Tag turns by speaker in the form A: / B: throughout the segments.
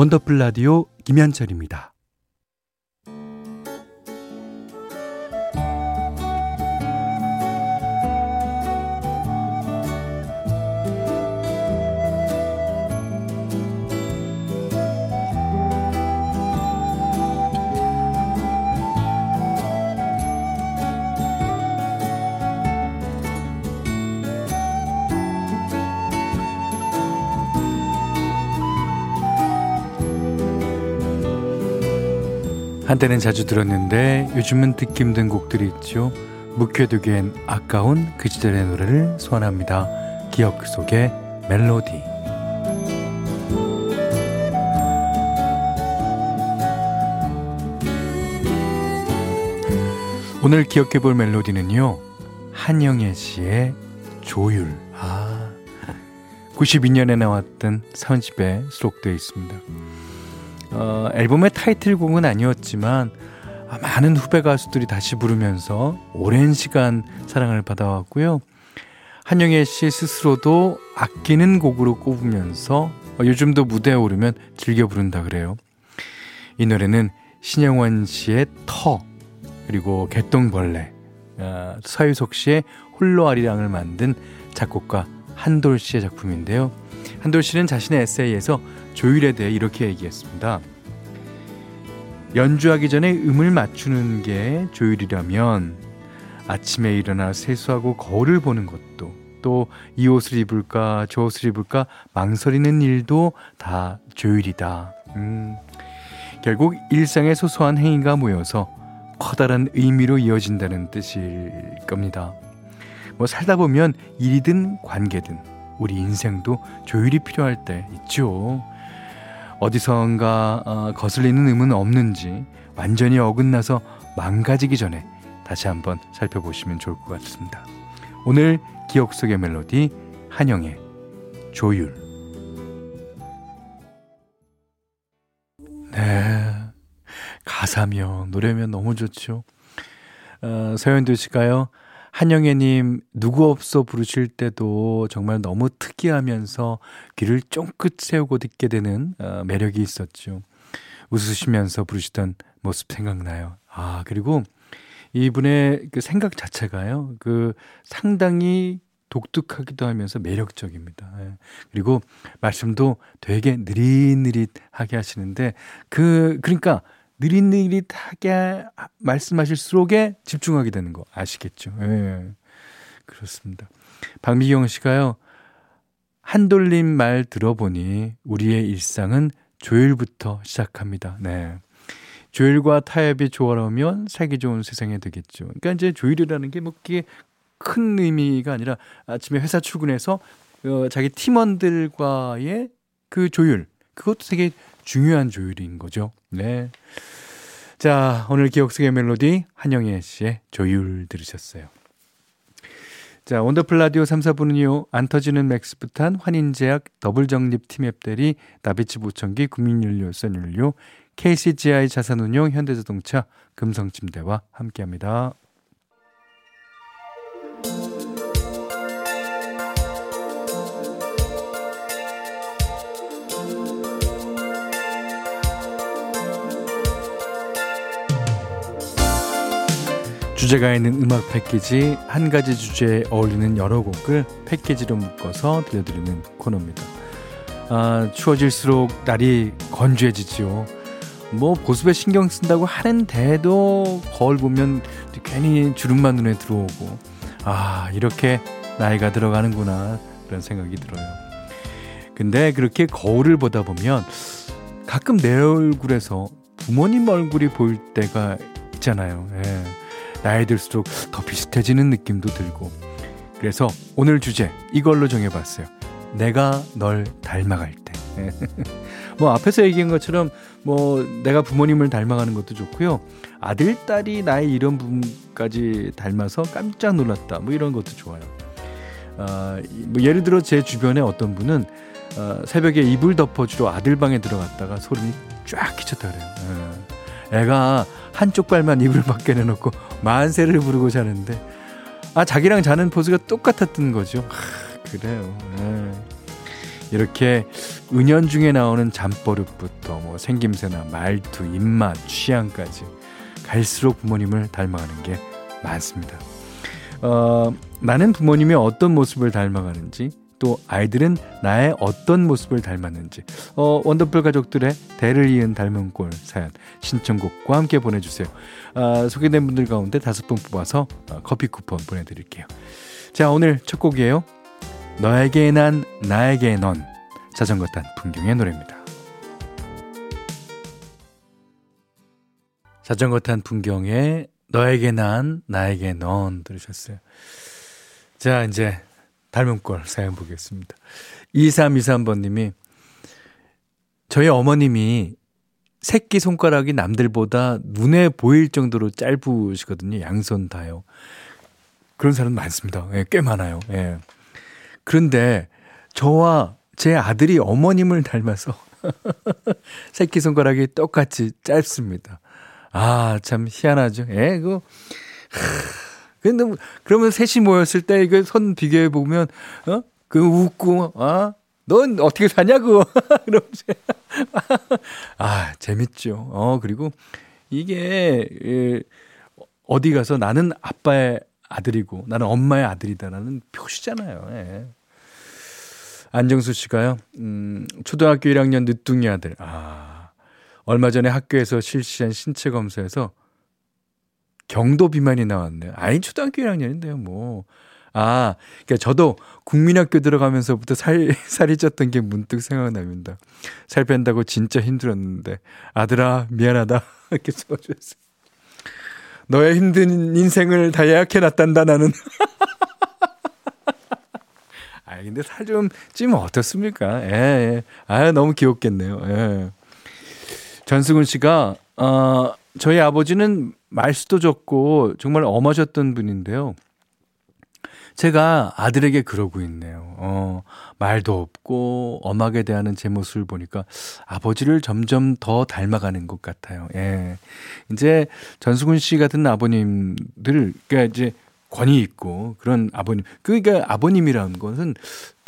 A: 원더풀 라디오 김현철입니다. 한때는 자주 들었는데 요즘은 듣기 힘든 곡들이 있죠. 묵혀두기엔 아까운 그 시절의 노래를 소환합니다. 기억 속의 멜로디. 오늘 기억해 볼 멜로디는요. 한영애 씨의 조율. 아, 92년에 나왔던 사집에 수록되어 있습니다. 어, 앨범의 타이틀곡은 아니었지만 아, 많은 후배 가수들이 다시 부르면서 오랜 시간 사랑을 받아왔고요. 한영애 씨 스스로도 아끼는 곡으로 꼽으면서 어, 요즘도 무대에 오르면 즐겨 부른다 그래요. 이 노래는 신영원 씨의 터 그리고 개똥벌레 어, 서유석 씨의 홀로 아리랑을 만든 작곡가 한돌 씨의 작품인데요. 한돌 씨는 자신의 에세이에서 조율에 대해 이렇게 얘기했습니다. 연주하기 전에 음을 맞추는 게 조율이라면 아침에 일어나 세수하고 거울을 보는 것도 또 이 옷을 입을까 저 옷을 입을까 망설이는 일도 다 조율이다. 음, 결국 일상의 소소한 행위가 모여서 커다란 의미로 이어진다는 뜻일 겁니다. 뭐 살다 보면 일이든 관계든 우리 인생도 조율이 필요할 때 있죠. 어디선가 어, 거슬리는 음은 없는지 완전히 어긋나서 망가지기 전에 다시 한번 살펴보시면 좋을 것 같습니다. 오늘 기억 속의 멜로디 한영의 조율. 네. 가사며 노래면 너무 좋죠. 어, 서현두 씨가요. 한영애님, 누구 없어 부르실 때도 정말 너무 특이하면서 귀를 쫑긋 세우고 듣게 되는 어, 매력이 있었죠. 웃으시면서 부르시던 모습 생각나요. 아, 그리고 이분의 그 생각 자체가요, 그 상당히 독특하기도 하면서 매력적입니다. 예. 그리고 말씀도 되게 느릿느릿하게 하시는데, 그, 그러니까 느릿느릿하게 말씀하실수록에 집중하게 되는 거 아시겠죠? 예. 그렇습니다. 박미경 씨가요. 한돌림 말 들어보니 우리의 일상은 조율부터 시작합니다. 네. 조율과 타협이 조화로우면 살기 좋은 세상이 되겠죠. 그러니까 이제 조율이라는 게 뭐 그게 큰 의미가 아니라 아침에 회사 출근해서 어, 자기 팀원들과의 그 조율 그것도 되게 중요한 조율인 거죠. 네. 자, 오늘 기억 속의 멜로디 한영애 씨의 조율 들으셨어요. 자, 원더풀 라디오 3, 4부는요, 안 터지는 맥스부탄, 환인제약, 더블정립 팀앱 대리, 나비치 보청기, 국민연료, 선연료, KCGI 자산운용, 현대자동차, 금성침대와 함께합니다. 주제가 있는 음악 패키지 한 가지 주제에 어울리는 여러 곡을 패키지로 묶어서 들려드리는 코너입니다. 아, 추워질수록 날이 건조해지지요. 뭐 보습에 신경 쓴다고 하는데도 거울 보면 괜히 주름만 눈에 들어오고 아 이렇게 나이가 들어가는구나 그런 생각이 들어요. 근데 그렇게 거울을 보다 보면 가끔 내 얼굴에서 부모님 얼굴이 보일 때가 있잖아요. 예. 나이 들수록 더 비슷해지는 느낌도 들고. 그래서 오늘 주제 이걸로 정해봤어요. 내가 널 닮아갈 때. 뭐 앞에서 얘기한 것처럼 뭐 내가 부모님을 닮아가는 것도 좋고요. 아들, 딸이 나의 이런 부분까지 닮아서 깜짝 놀랐다. 뭐 이런 것도 좋아요. 어, 뭐 예를 들어 제 주변에 어떤 분은 어, 새벽에 이불 덮어주러 아들 방에 들어갔다가 소름이 쫙 끼쳤다 그래요. 어. 애가 한쪽 발만 이불 밖에 내놓고 만세를 부르고 자는데 아 자기랑 자는 포즈가 똑같았던 거죠. 하, 그래요. 네. 이렇게 은연중에 나오는 잠버릇부터 뭐 생김새나 말투, 입맛, 취향까지 갈수록 부모님을 닮아가는 게 많습니다. 어, 나는 부모님의 어떤 모습을 닮아가는지 또 아이들은 나의 어떤 모습을 닮았는지 어, 원더풀 가족들의 대를 이은 닮은 꼴 사연 신청곡과 함께 보내주세요. 아, 소개된 분들 가운데 다섯 분 뽑아서 어, 커피 쿠폰 보내드릴게요. 자 오늘 첫 곡이에요. 너에게 난 나에게 넌 자전거 탄 풍경의 노래입니다. 자전거 탄 풍경에 너에게 난 나에게 넌 들으셨어요. 자 이제 닮은 꼴 사연 보겠습니다. 2323번님이 저희 어머님이 새끼 손가락이 남들보다 눈에 보일 정도로 짧으시거든요. 양손 다요. 그런 사람 많습니다. 예, 꽤 많아요. 예. 그런데 저와 제 아들이 어머님을 닮아서 새끼 손가락이 똑같이 짧습니다. 아, 참 희한하죠. 예, 그, 근데, 뭐, 그러면 셋이 모였을 때 이거 손 비교해 보면, 어? 그 웃고, 아, 넌 어떻게 사냐고. 그러면서. 아, 재밌죠. 어, 그리고 이게, 예, 어디 가서 나는 아빠의 아들이고 나는 엄마의 아들이다라는 표시잖아요. 예. 안정수 씨가요, 음, 초등학교 1학년 늦둥이 아들. 아, 얼마 전에 학교에서 실시한 신체 검사에서 경도 비만이 나왔네요. 아니, 초등학교 1학년인데요, 뭐. 아, 그니까 저도 국민학교 들어가면서부터 살, 살이 쪘던 게 문득 생각납니다. 살 뺀다고 진짜 힘들었는데. 아들아, 미안하다. 이렇게 써주셨어요. 너의 힘든 인생을 다 예약해놨단다, 나는. 아, 근데 살 좀 찌면 어떻습니까? 예, 예. 아, 너무 귀엽겠네요. 예. 전승훈 씨가, 어, 저희 아버지는 말수도 적고 정말 엄하셨던 분인데요. 제가 아들에게 그러고 있네요. 어, 말도 없고 엄하게 대하는 제 모습을 보니까 아버지를 점점 더 닮아가는 것 같아요. 예. 이제 전수근 씨 같은 아버님들, 그러니까 이제 권위 있고 그런 아버님. 그러니까 아버님이라는 것은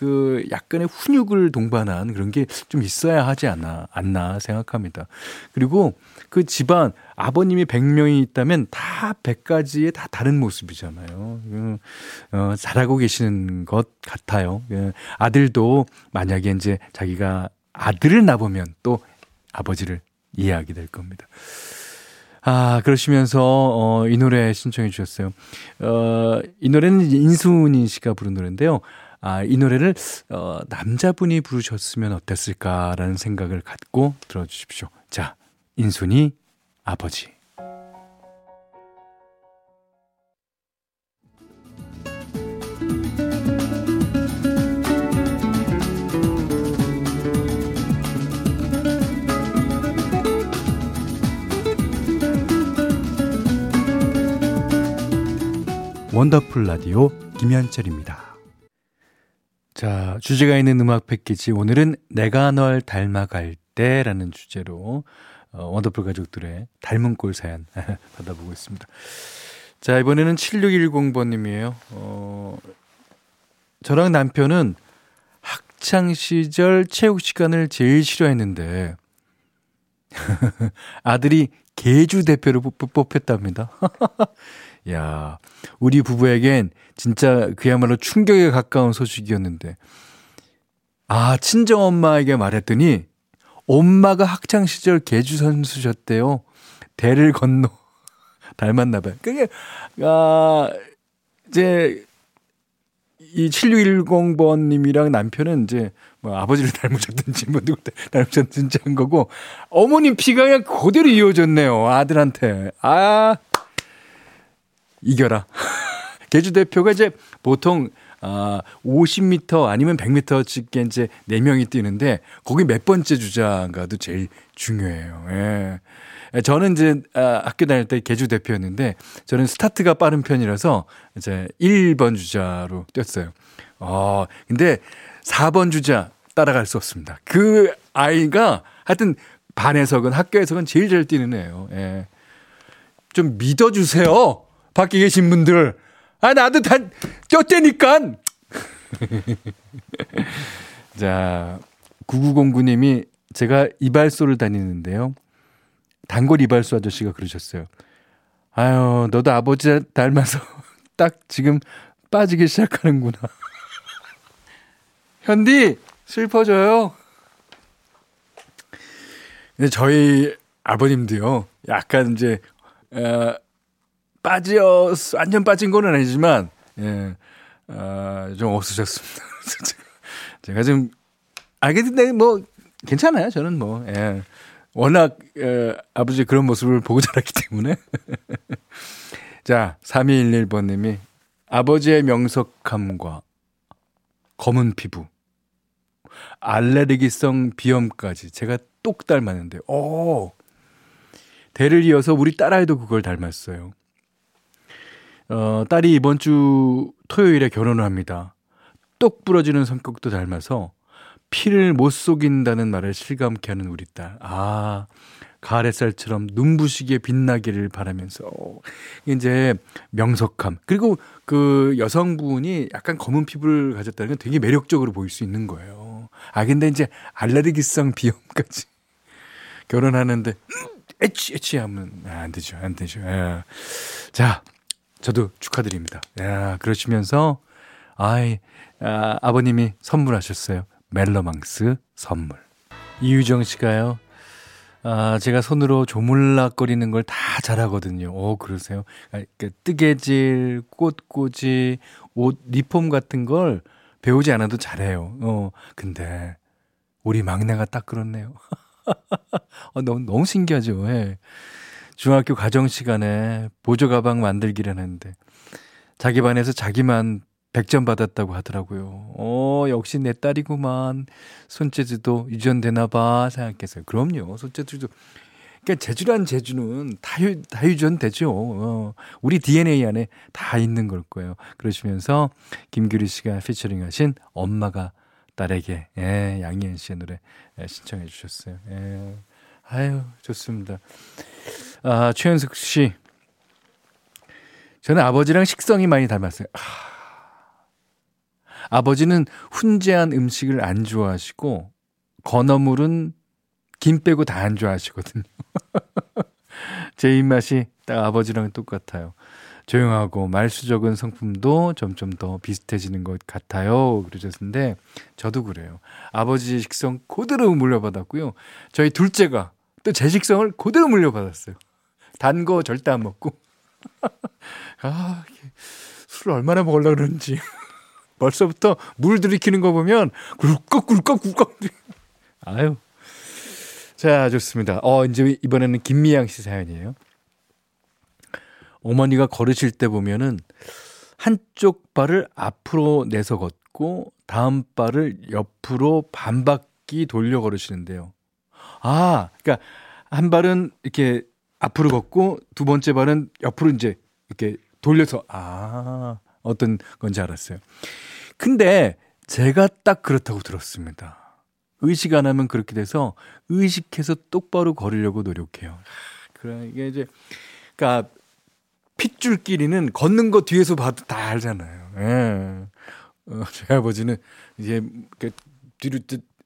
A: 그 약간의 훈육을 동반한 그런 게 좀 있어야 하지 않나, 않나 생각합니다. 그리고 그 집안 아버님이 100명이 있다면 다 100가지의 다 다른 모습이잖아요. 그, 어, 잘하고 계시는 것 같아요. 예, 아들도 만약에 이제 자기가 아들을 낳으면 또 아버지를 이해하게 될 겁니다. 아, 그러시면서, 어, 이 노래 신청해 주셨어요. 어, 이 노래는 인순이 씨가 부른 노래인데요. 아, 이 노래를, 어, 남자분이 부르셨으면 어땠을까라는 생각을 갖고 들어주십시오. 자, 인순이 아버지. 원더풀 라디오 김현철입니다. 자, 주제가 있는 음악 패키지 오늘은 내가 널 닮아갈 때라는 주제로 어, 원더풀 가족들의 닮은 꼴 사연 받아보고 있습니다. 자, 이번에는 7610번님이에요. 어, 저랑 남편은 학창 시절 체육 시간을 제일 싫어했는데 아들이 개주 대표를 뽑혔답니다. 야, 우리 부부에겐 진짜 그야말로 충격에 가까운 소식이었는데, 아, 친정 엄마에게 말했더니, 엄마가 학창 시절 개주 선수셨대요. 대를 건너 닮았나 봐요. 그게, 아, 이제, 이 7610번 님이랑 남편은 이제 뭐 아버지를 닮으셨든지 뭐 누구 닮으셨든지 한 거고 어머님 피가 그냥 그대로 이어졌네요 아들한테 아 이겨라 개주 대표가 이제 보통 아, 50m 아니면 100m씩 이제 4명이 뛰는데 거기 몇 번째 주자가도 제일 중요해요. 예. 저는 이제 아, 학교 다닐 때 개주 대표였는데 저는 스타트가 빠른 편이라서 이제 1번 주자로 뛰었어요. 어, 근데 4번 주자 따라갈 수 없습니다. 그 아이가 하여튼 반에서건 학교에서건 제일 잘 뛰는 애예요. 예. 좀 믿어주세요. 밖에 계신 분들. 아, 나도 다 쪘대니까. 자, 9909님이 제가 이발소를 다니는데요. 단골 이발소 아저씨가 그러셨어요. 아유, 너도 아버지 닮아서 딱 지금 빠지기 시작하는구나. 현디, 슬퍼져요. 근데 저희 아버님도요, 약간 이제, 어, 빠져, 완전 빠진 건 아니지만, 예, 어, 좀 없으셨습니다. 제가, 좀, 알겠는데, 뭐, 괜찮아요. 저는 뭐, 예. 워낙, 예, 아버지 그런 모습을 보고 자랐기 때문에. 자, 3211번 님이 아버지의 명석함과 검은 피부, 알레르기성 비염까지 제가 똑 닮았는데, 오! 대를 이어서 우리 딸아이도 그걸 닮았어요. 어, 딸이 이번 주 토요일에 결혼을 합니다. 똑 부러지는 성격도 닮아서 피를 못 속인다는 말을 실감케 하는 우리 딸. 아, 가을 햇살처럼 눈부시게 빛나기를 바라면서 이제 명석함 그리고 그 여성분이 약간 검은 피부를 가졌다는 건 되게 매력적으로 보일 수 있는 거예요. 아 근데 이제 알레르기성 비염까지 결혼하는데 에치 에치 하면 아, 안 되죠 안 되죠. 예. 자 저도 축하드립니다. 야 그러시면서 아이 아, 아버님이 선물하셨어요. 멜로망스 선물. 이유정 씨가요. 아, 제가 손으로 조물락거리는 걸 다 잘하거든요. 오, 그러세요? 아, 그 뜨개질, 꽃꽂이, 옷, 리폼 같은 걸 배우지 않아도 잘해요. 어, 근데 우리 막내가 딱 그렇네요. 어, 너무, 너무 신기하죠. 예. 중학교 가정 시간에 보조 가방 만들기를 하는데 자기 반에서 자기만 100점 받았다고 하더라고요. 어, 역시 내 딸이구만. 손재주도 유전되나 봐 생각했어요. 그럼요. 손재주도 그러니까 재주란 재주는 다, 유, 다 유전되죠. 어, 우리 DNA 안에 다 있는 걸 거예요. 그러시면서 김규리 씨가 피처링 하신 엄마가 딸에게 예, 양희은 씨의 노래 예, 신청해 주셨어요. 예. 아유, 좋습니다. 아, 최현숙 씨. 저는 아버지랑 식성이 많이 닮았어요. 아, 아버지는 훈제한 음식을 안 좋아하시고 건어물은 김 빼고 다 안 좋아하시거든요. 제 입맛이 딱 아버지랑 똑같아요. 조용하고 말수 적은 성품도 점점 더 비슷해지는 것 같아요. 그러셨는데 저도 그래요. 아버지 식성 그대로 물려받았고요. 저희 둘째가 또 제 식성을 그대로 물려받았어요. 단 거 절대 안 먹고. 아, 술을 얼마나 먹으려고 그러는지. 벌써부터 물 들이키는 거 보면 굴꺽 굴꺽 굴꺽. 아유. 자, 좋습니다. 어, 이제 이번에는 김미양 씨 사연이에요. 어머니가 걸으실 때 보면은 한쪽 발을 앞으로 내서 걷고 다음 발을 옆으로 반 바퀴 돌려 걸으시는데요. 아, 그러니까 한 발은 이렇게 앞으로 걷고 두 번째 발은 옆으로 이제 이렇게 돌려서 아, 어떤 건지 알았어요. 근데 제가 딱 그렇다고 들었습니다. 의식 안 하면 그렇게 돼서 의식해서 똑바로 걸으려고 노력해요. 그래 이게 이제 그러니까 핏줄끼리는 걷는 거 뒤에서 봐도 다 알잖아요. 예. 어, 저희 아버지는 이제 그 뒤로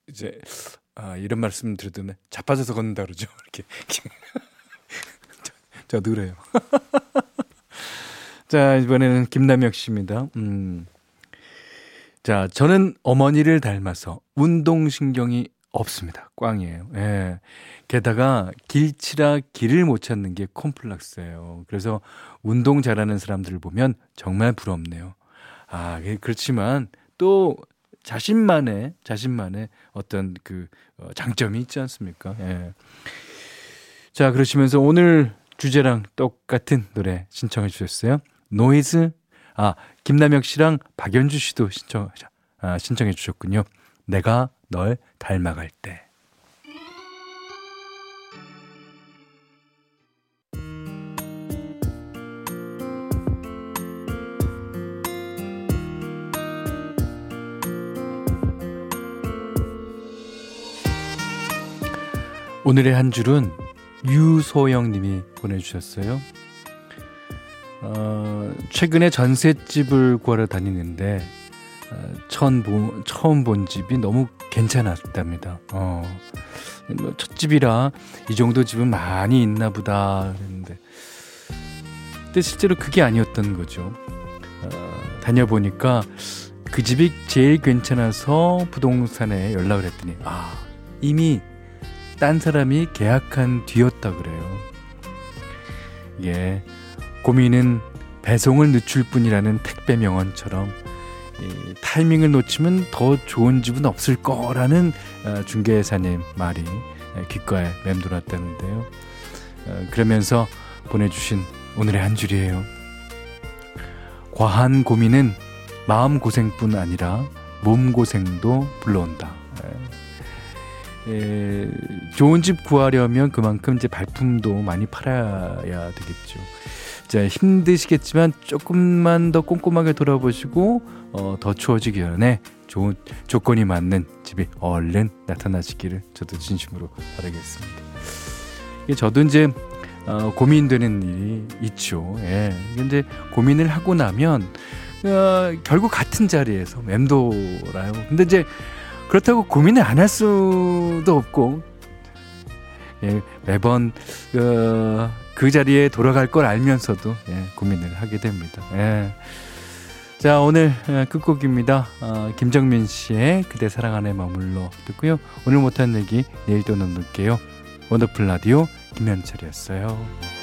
A: 이제 아, 이런 말씀 드렸더니 자빠져서 걷는다 그러죠. 이렇게. 저, 도 그래요. 자, 이번에는 김남혁 씨입니다. 음. 자, 저는 어머니를 닮아서 운동신경이 없습니다. 꽝이에요. 예. 게다가 길치라 길을 못 찾는 게 콤플렉스예요. 그래서 운동 잘하는 사람들을 보면 정말 부럽네요. 아, 예, 그렇지만 또 자신만의 자신만의 어떤 그 어, 장점이 있지 않습니까? 예. 자, 그러시면서 오늘 주제랑 똑같은 노래 신청해 주셨어요. 노이즈 아, 김남혁 씨랑 박연주 씨도 신청, 아, 신청해 주셨군요. 내가 널 닮아갈 때. 오늘의 한 줄은 유소영 님이 보내주셨어요. 어, 최근에 전셋집을 구하러 다니는데 처음, 보, 처음 본 집이 너무 괜찮았답니다. 어. 뭐첫 집이라 이 정도 집은 많이 있나 보다 그랬는데 근데 실제로 그게 아니었던 거죠. 어, 다녀보니까 그 집이 제일 괜찮아서 부동산에 연락을 했더니 아 이미 딴 사람이 계약한 뒤였다 그래요. 예, 고민은 배송을 늦출 뿐이라는 택배 명언처럼 이 타이밍을 놓치면 더 좋은 집은 없을 거라는 어, 중개사님 말이 귓가에 맴돌았다는데요. 어, 그러면서 보내주신 오늘의 한 줄이에요. 과한 고민은 마음 고생뿐 아니라 몸 고생도 불러온다. 예, 좋은 집 구하려면 그만큼 이제 발품도 많이 팔아야 되겠죠. 자, 힘드시겠지만 조금만 더 꼼꼼하게 돌아보시고 어, 더 추워지기 전에 좋은 조건이 맞는 집이 얼른 나타나시기를 저도 진심으로 바라겠습니다. 저도 이제 어, 고민되는 일이 있죠. 예. 근데 고민을 하고 나면 어, 결국 같은 자리에서 맴돌아요. 근데 이제 그렇다고 고민을 안 할 수도 없고 예, 매번 어, 그 자리에 돌아갈 걸 알면서도 예, 고민을 하게 됩니다. 예. 자 오늘 어, 끝곡입니다. 어, 김정민 씨의 그대 사랑 안에 머물러 듣고요. 오늘 못한 얘기 내일 또 나눌게요. 원더풀 라디오 김현철이었어요.